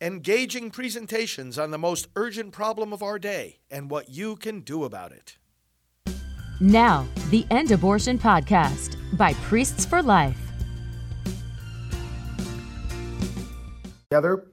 engaging presentations on the most urgent problem of our day and what you can do about it. Now, the End Abortion Podcast by Priests for Life. Together,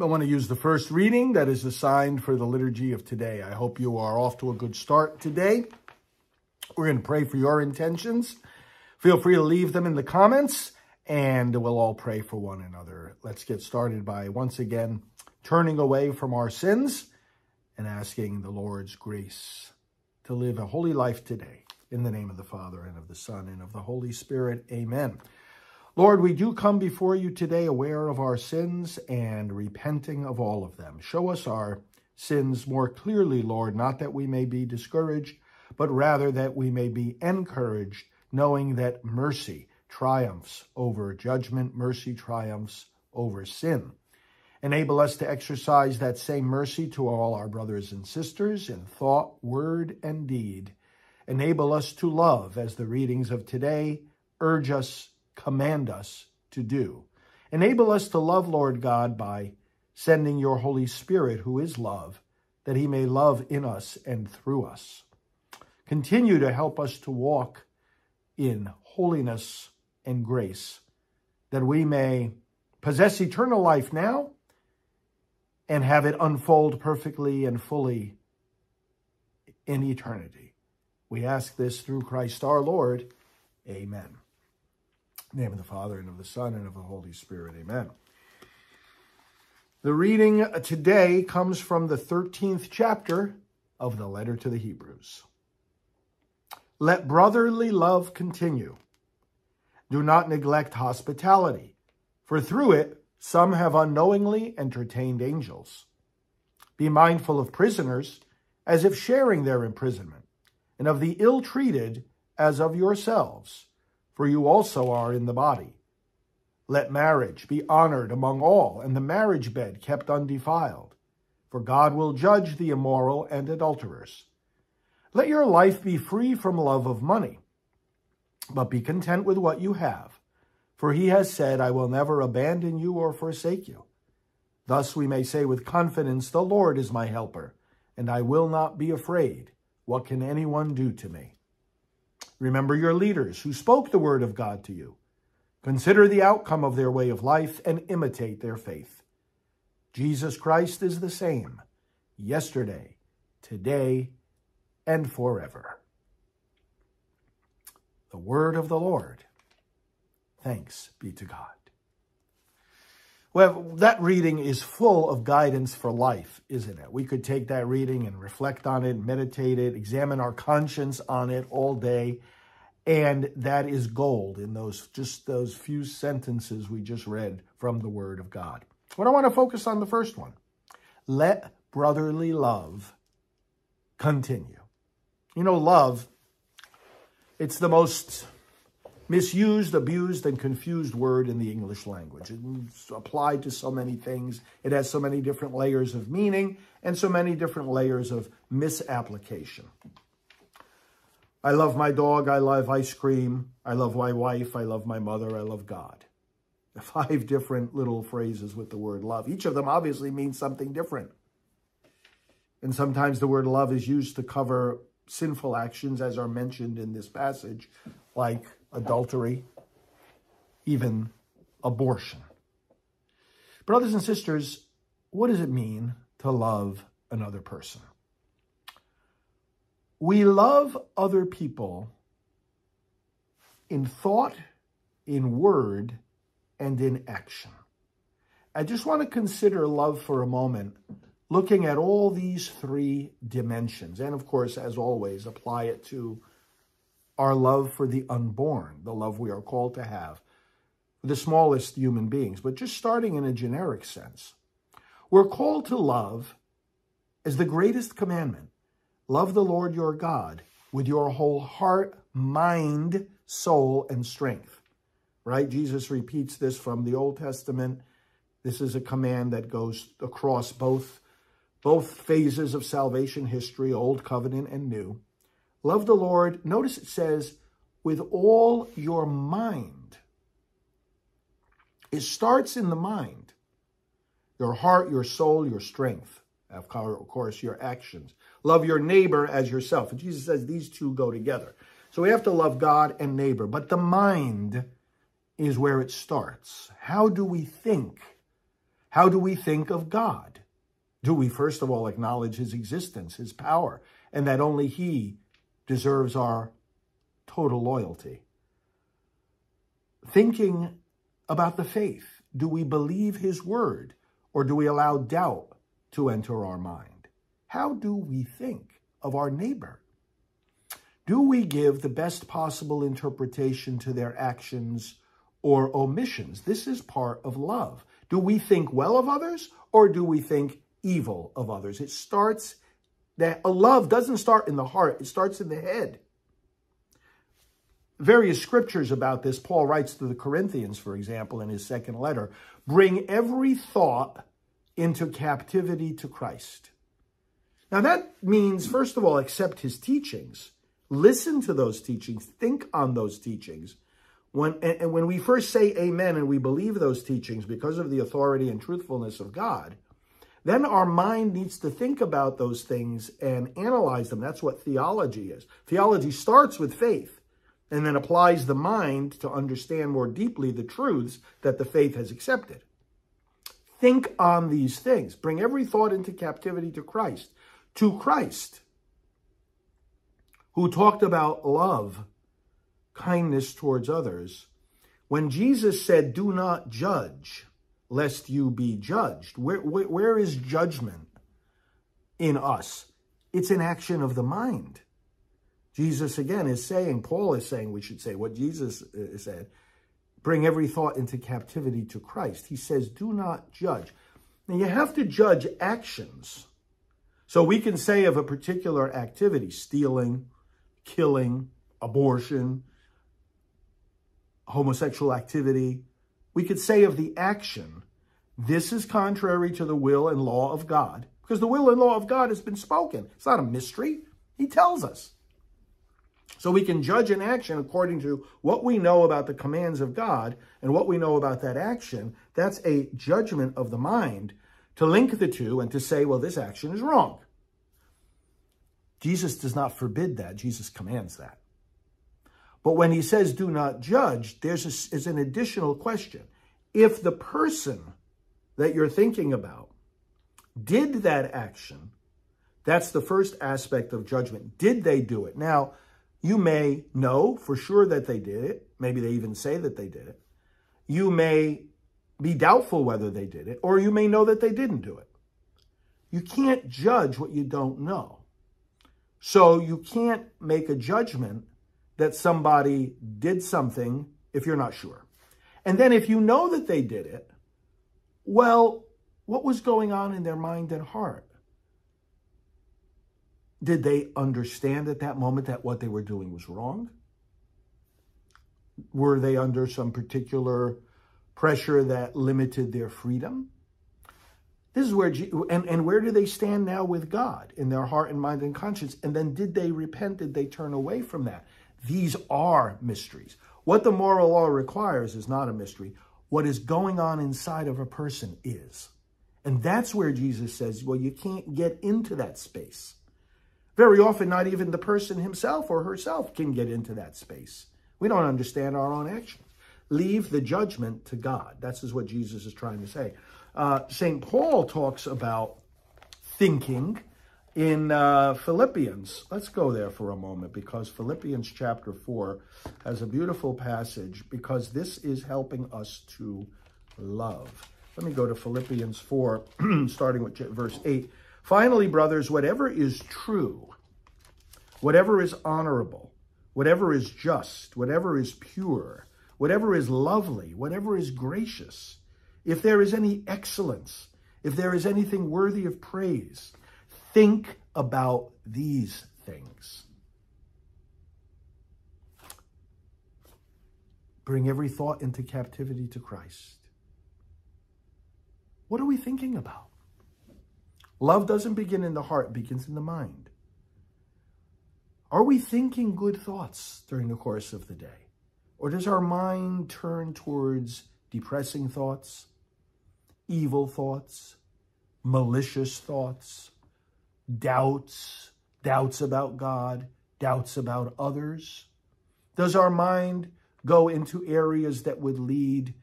I want to use the first reading that is assigned for the liturgy of today. I hope you are off to a good start today. We're going to pray for your intentions. Feel free to leave them in the comments and we'll all pray for one another. Let's get started by once again turning away from our sins and asking the Lord's grace to live a holy life today. In the name of the Father, and of the Son, and of the Holy Spirit. Amen. Lord, we do come before you today aware of our sins and repenting of all of them. Show us our sins more clearly, Lord, not that we may be discouraged, but rather that we may be encouraged, knowing that mercy triumphs over judgment, mercy triumphs over sin. Enable us to exercise that same mercy to all our brothers and sisters in thought, word, and deed. Enable us to love as the readings of today urge us, command us to do. Enable us to love, Lord God, by sending your Holy Spirit, who is love, that he may love in us and through us. Continue to help us to walk in holiness and grace, that we may possess eternal life now and have it unfold perfectly and fully in eternity. We ask this through Christ our Lord. Amen. name of the Father, and of the Son, and of the Holy Spirit. Amen. The reading today comes from the 13th chapter of the letter to the Hebrews. Let brotherly love continue. Do not neglect hospitality, for through it some have unknowingly entertained angels. Be mindful of prisoners as if sharing their imprisonment, and of the ill treated as of yourselves, for you also are in the body. Let marriage be honored among all, and the marriage bed kept undefiled, for God will judge the immoral and adulterers. Let your life be free from love of money but be content with what you have. For he has said, I will never abandon you or forsake you. Thus we may say with confidence, The Lord is my helper, and I will not be afraid. What can anyone do to me? Remember your leaders who spoke the word of God to you. Consider the outcome of their way of life and imitate their faith. Jesus Christ is the same, yesterday, today, and forever. The word of the Lord. Thanks be to God. Well, that reading is full of guidance for life, isn't it? We could take that reading and reflect on it, meditate it, examine our conscience on it all day. And that is gold in those just those few sentences we just read from the Word of God. But I want to focus on the first one. Let brotherly love continue. You know, love it's the most misused, abused, and confused word in the English language. It's applied to so many things. It has so many different layers of meaning and so many different layers of misapplication. I love my dog. I love ice cream. I love my wife. I love my mother. I love God. Five different little phrases with the word love. Each of them obviously means something different. And sometimes the word love is used to cover sinful actions as are mentioned in this passage, like adultery, even abortion. Brothers and sisters, what does it mean to love another person? We love other people in thought, in word, and in action. I just want to consider love for a moment looking at all these three dimensions. And of course, as always, apply it to our love for the unborn, the love we are called to have the smallest human beings. But just starting in a generic sense, we're called to love as the greatest commandment. Love the Lord your God with your whole heart, mind, soul, and strength. Right? Jesus repeats this from the Old Testament. This is a command that goes across both both phases of salvation history, Old Covenant and New. Love the Lord. Notice it says, with all your mind. It starts in the mind. your heart, your soul, your strength. Of course, your actions. Love your neighbor as yourself. And Jesus says these two go together. So we have to love God and neighbor. But the mind is where it starts. How do we think? How do we think of God? Do we first of all acknowledge his existence, his power, and that only he deserves our total loyalty? Thinking about the faith. Do we believe his word or do we allow doubt to enter our mind? How do we think of our neighbor? Do we give the best possible interpretation to their actions or omissions? This is part of love. Do we think well of others or do we think evil of others? It starts that a love doesn't start in the heart, it starts in the head. Various scriptures about this, Paul writes to the Corinthians, for example, in his second letter bring every thought into captivity to Christ. Now, that means, first of all, accept his teachings, listen to those teachings, think on those teachings. When, and when we first say amen and we believe those teachings because of the authority and truthfulness of God, then our mind needs to think about those things and analyze them. That's what theology is. Theology starts with faith and then applies the mind to understand more deeply the truths that the faith has accepted. Think on these things. Bring every thought into captivity to Christ. To Christ, who talked about love, kindness towards others. When Jesus said, Do not judge, lest you be judged, where, where, where is judgment in us? It's an action of the mind. Jesus, again, is saying, Paul is saying, we should say what Jesus uh, said bring every thought into captivity to Christ. He says, do not judge. Now, you have to judge actions. So we can say of a particular activity, stealing, killing, abortion, homosexual activity, we could say of the action, this is contrary to the will and law of God, because the will and law of God has been spoken. It's not a mystery. He tells us. So we can judge an action according to what we know about the commands of God and what we know about that action. That's a judgment of the mind to link the two and to say, well, this action is wrong. Jesus does not forbid that. Jesus commands that. But when he says do not judge, there's, a, there's an additional question. If the person that you're thinking about did that action, that's the first aspect of judgment. Did they do it? Now, you may know for sure that they did it. Maybe they even say that they did it. You may be doubtful whether they did it, or you may know that they didn't do it. You can't judge what you don't know. So you can't make a judgment that somebody did something if you're not sure. And then if you know that they did it, well, what was going on in their mind and heart? Did they understand at that moment that what they were doing was wrong? Were they under some particular pressure that limited their freedom? This is where, and, and where do they stand now with God in their heart and mind and conscience? And then did they repent? Did they turn away from that? These are mysteries. What the moral law requires is not a mystery. What is going on inside of a person is. And that's where Jesus says, well, you can't get into that space. Very often, not even the person himself or herself can get into that space. We don't understand our own actions. Leave the judgment to God. That's what Jesus is trying to say. Uh, St. Paul talks about thinking in uh, Philippians. Let's go there for a moment because Philippians chapter 4 has a beautiful passage because this is helping us to love. Let me go to Philippians 4, starting with verse 8. Finally, brothers, whatever is true, whatever is honorable, whatever is just, whatever is pure, whatever is lovely, whatever is gracious, if there is any excellence, if there is anything worthy of praise, think about these things. Bring every thought into captivity to Christ. What are we thinking about? Love doesn't begin in the heart, it begins in the mind. Are we thinking good thoughts during the course of the day? Or does our mind turn towards depressing thoughts, evil thoughts, malicious thoughts, doubts, doubts about God, doubts about others? Does our mind go into areas that would lead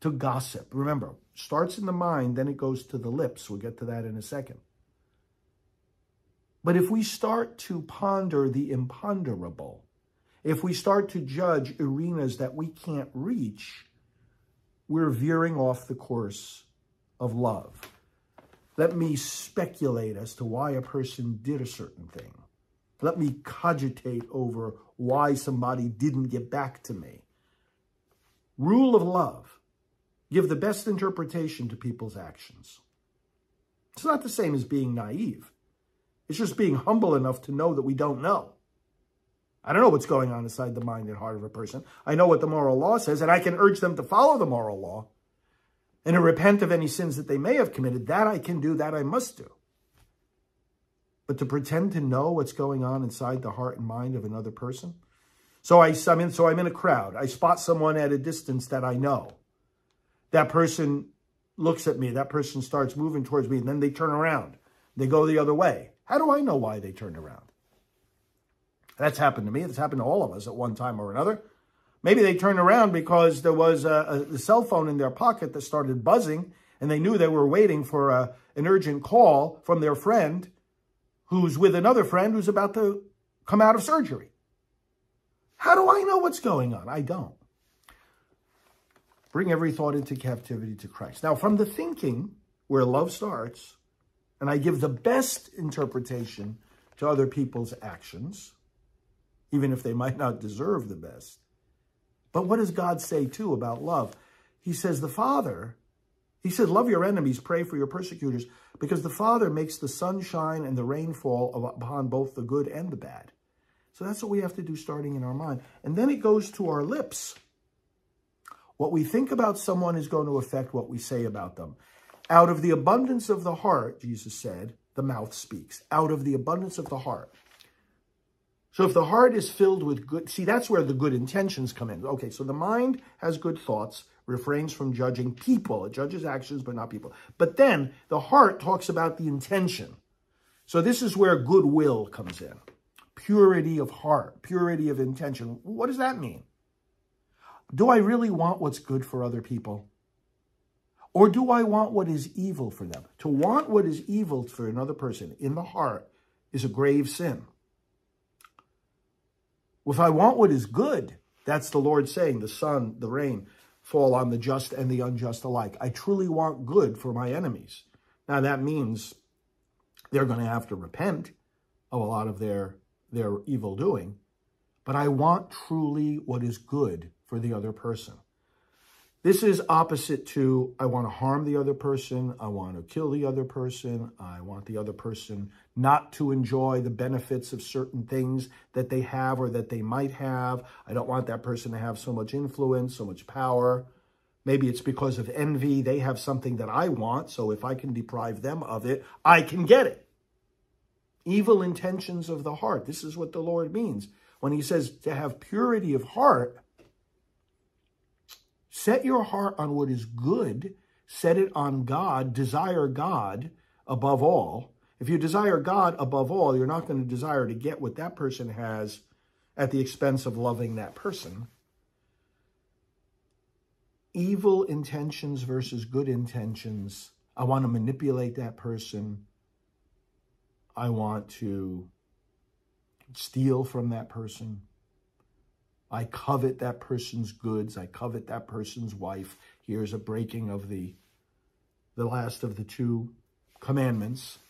to gossip? Remember, starts in the mind, then it goes to the lips. We'll get to that in a second. But if we start to ponder the imponderable, if we start to judge arenas that we can't reach, we're veering off the course of love. Let me speculate as to why a person did a certain thing. Let me cogitate over why somebody didn't get back to me. Rule of love. Give the best interpretation to people's actions. It's not the same as being naive. It's just being humble enough to know that we don't know. I don't know what's going on inside the mind and heart of a person. I know what the moral law says, and I can urge them to follow the moral law and to repent of any sins that they may have committed. That I can do, that I must do. But to pretend to know what's going on inside the heart and mind of another person. So I, I'm in, so I'm in a crowd. I spot someone at a distance that I know. That person looks at me. That person starts moving towards me, and then they turn around. They go the other way. How do I know why they turned around? That's happened to me. It's happened to all of us at one time or another. Maybe they turned around because there was a, a cell phone in their pocket that started buzzing and they knew they were waiting for a, an urgent call from their friend who's with another friend who's about to come out of surgery. How do I know what's going on? I don't. Bring every thought into captivity to Christ. Now, from the thinking where love starts, and I give the best interpretation to other people's actions, even if they might not deserve the best. But what does God say too about love? He says, the Father, he says, love your enemies, pray for your persecutors, because the Father makes the sun shine and the rain fall upon both the good and the bad. So that's what we have to do starting in our mind. And then it goes to our lips. What we think about someone is going to affect what we say about them. Out of the abundance of the heart, Jesus said, the mouth speaks. Out of the abundance of the heart. So if the heart is filled with good, see, that's where the good intentions come in. Okay, so the mind has good thoughts, refrains from judging people. It judges actions, but not people. But then the heart talks about the intention. So this is where goodwill comes in. Purity of heart, purity of intention. What does that mean? Do I really want what's good for other people? Or do I want what is evil for them? To want what is evil for another person in the heart is a grave sin. If I want what is good, that's the Lord saying, the sun, the rain, fall on the just and the unjust alike. I truly want good for my enemies. Now that means they're going to have to repent of a lot of their, their evil doing, but I want truly what is good for the other person. This is opposite to I want to harm the other person, I want to kill the other person, I want the other person not to enjoy the benefits of certain things that they have or that they might have. I don't want that person to have so much influence, so much power. Maybe it's because of envy. They have something that I want, so if I can deprive them of it, I can get it. Evil intentions of the heart. This is what the Lord means when he says to have purity of heart Set your heart on what is good. Set it on God. Desire God above all. If you desire God above all, you're not going to desire to get what that person has at the expense of loving that person. Evil intentions versus good intentions. I want to manipulate that person. I want to steal from that person. I covet that person's goods. I covet that person's wife. Here's a breaking of the, the last of the two commandments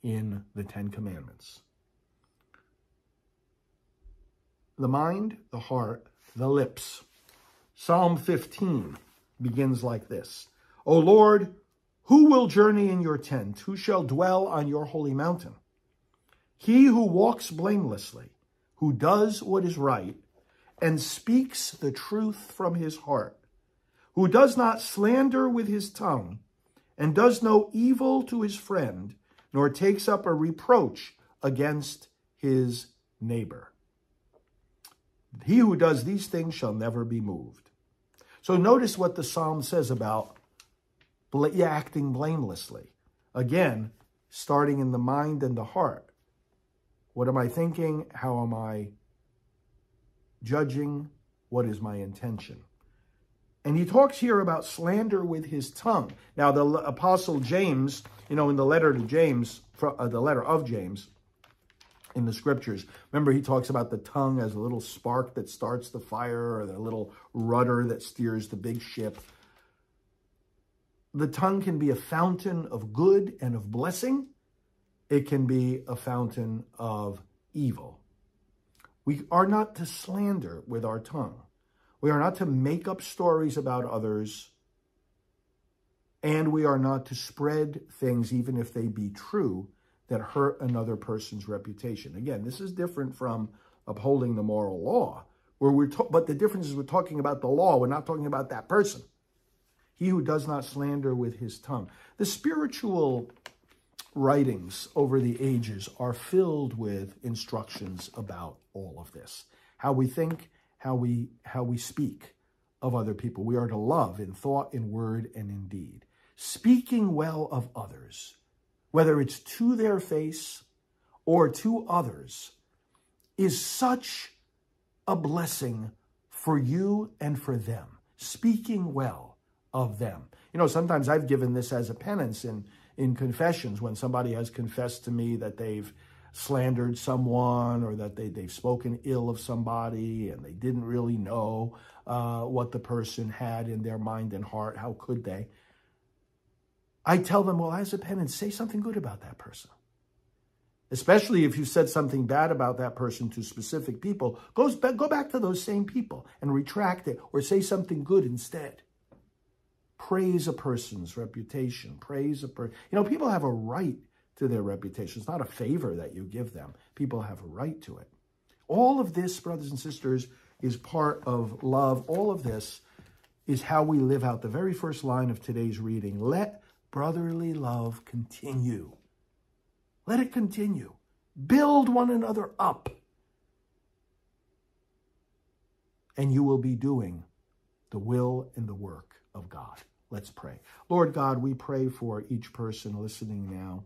in the Ten Commandments. The mind, the heart, the lips. Psalm 15 begins like this. O Lord, who will journey in your tent? Who shall dwell on your holy mountain? He who walks blamelessly, who does what is right, and speaks the truth from his heart, who does not slander with his tongue, and does no evil to his friend, nor takes up a reproach against his neighbor. He who does these things shall never be moved. So notice what the psalm says about acting blamelessly. Again, starting in the mind and the heart. What am I thinking? How am I judging? What is my intention? And he talks here about slander with his tongue. Now, the apostle James, you know, in the letter to James, uh, the letter of James in the scriptures, remember he talks about the tongue as a little spark that starts the fire or the little rudder that steers the big ship. The tongue can be a fountain of good and of blessing. It can be a fountain of evil. We are not to slander with our tongue. We are not to make up stories about others, and we are not to spread things, even if they be true, that hurt another person's reputation. Again, this is different from upholding the moral law, where we're but the difference is we're talking about the law, we're not talking about that person. He who does not slander with his tongue. The spiritual writings over the ages are filled with instructions about all of this. How we think, how we how we speak of other people. We are to love in thought, in word, and in deed. Speaking well of others, whether it's to their face or to others, is such a blessing for you and for them. Speaking well of them. You know, sometimes I've given this as a penance in, in confessions when somebody has confessed to me that they've slandered someone or that they, they've spoken ill of somebody and they didn't really know uh, what the person had in their mind and heart. How could they? I tell them, well, as a penance, say something good about that person. Especially if you said something bad about that person to specific people, back, go back to those same people and retract it or say something good instead. Praise a person's reputation. Praise a person. You know, people have a right to their reputation. It's not a favor that you give them. People have a right to it. All of this, brothers and sisters, is part of love. All of this is how we live out the very first line of today's reading. Let brotherly love continue. Let it continue. Build one another up. And you will be doing the will and the work of God. Let's pray. Lord God, we pray for each person listening now.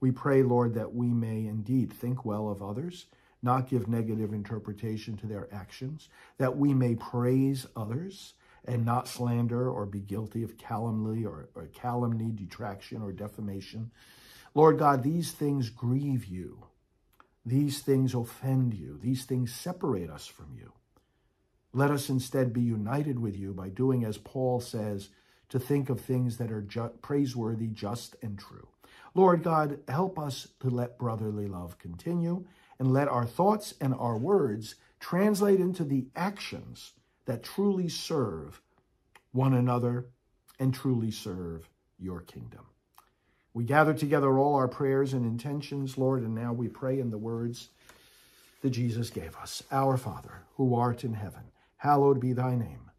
We pray, Lord, that we may indeed think well of others, not give negative interpretation to their actions, that we may praise others and not slander or be guilty of calumny or, or calumny, detraction, or defamation. Lord God, these things grieve you. These things offend you. These things separate us from you. Let us instead be united with you by doing as Paul says, to think of things that are ju- praiseworthy, just, and true. Lord God, help us to let brotherly love continue and let our thoughts and our words translate into the actions that truly serve one another and truly serve your kingdom. We gather together all our prayers and intentions, Lord, and now we pray in the words that Jesus gave us Our Father, who art in heaven, hallowed be thy name.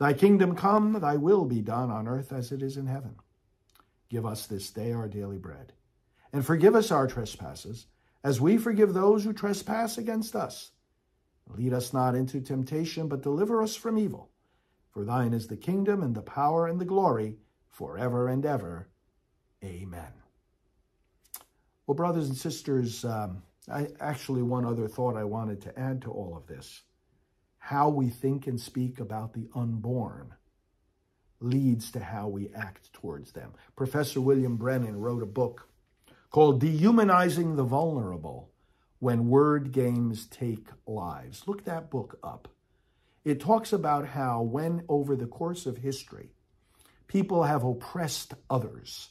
Thy kingdom come, thy will be done on earth as it is in heaven. Give us this day our daily bread. And forgive us our trespasses, as we forgive those who trespass against us. Lead us not into temptation, but deliver us from evil. For thine is the kingdom and the power and the glory forever and ever. Amen. Well, brothers and sisters, um, I actually one other thought I wanted to add to all of this. How we think and speak about the unborn leads to how we act towards them. Professor William Brennan wrote a book called Dehumanizing the Vulnerable When Word Games Take Lives. Look that book up. It talks about how, when over the course of history, people have oppressed others,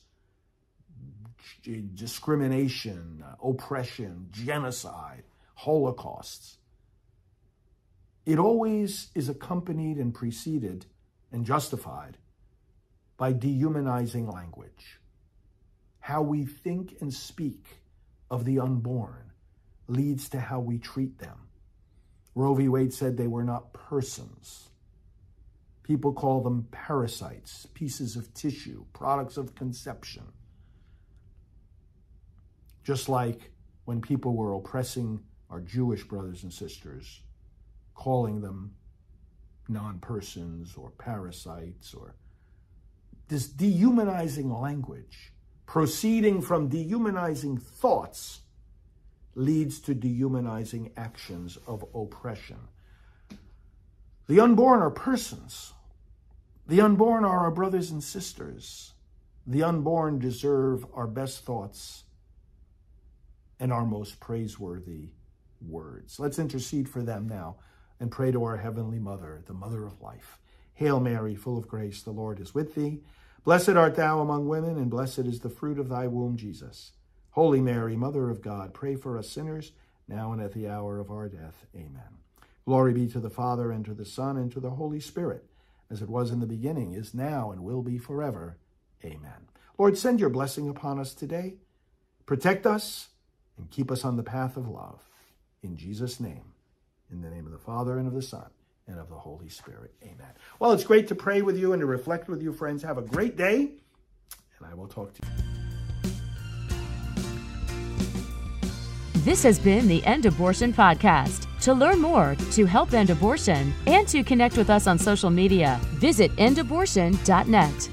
discrimination, oppression, genocide, holocausts, it always is accompanied and preceded and justified by dehumanizing language. How we think and speak of the unborn leads to how we treat them. Roe v. Wade said they were not persons. People call them parasites, pieces of tissue, products of conception. Just like when people were oppressing our Jewish brothers and sisters, calling them non persons or parasites or this dehumanizing language, proceeding from dehumanizing thoughts, leads to dehumanizing actions of oppression. The unborn are persons. The unborn are our brothers and sisters. The unborn deserve our best thoughts and our most praiseworthy words. Let's intercede for them now and pray to our Heavenly Mother, the Mother of Life. Hail Mary, full of grace, the Lord is with thee. Blessed art thou among women, and blessed is the fruit of thy womb, Jesus. Holy Mary, Mother of God, pray for us sinners, now and at the hour of our death. Amen. Glory be to the Father, and to the Son, and to the Holy Spirit, as it was in the beginning, is now, and will be forever. Amen. Lord, send your blessing upon us today. Protect us and keep us on the path of love. In Jesus' name, in the name of the Father, and of the Son, and of the Holy Spirit. Amen. Well, it's great to pray with you and to reflect with you, friends. Have a great day, and I will talk to you. This has been the End Abortion Podcast. To learn more, to help end abortion, and to connect with us on social media, visit endabortion.net.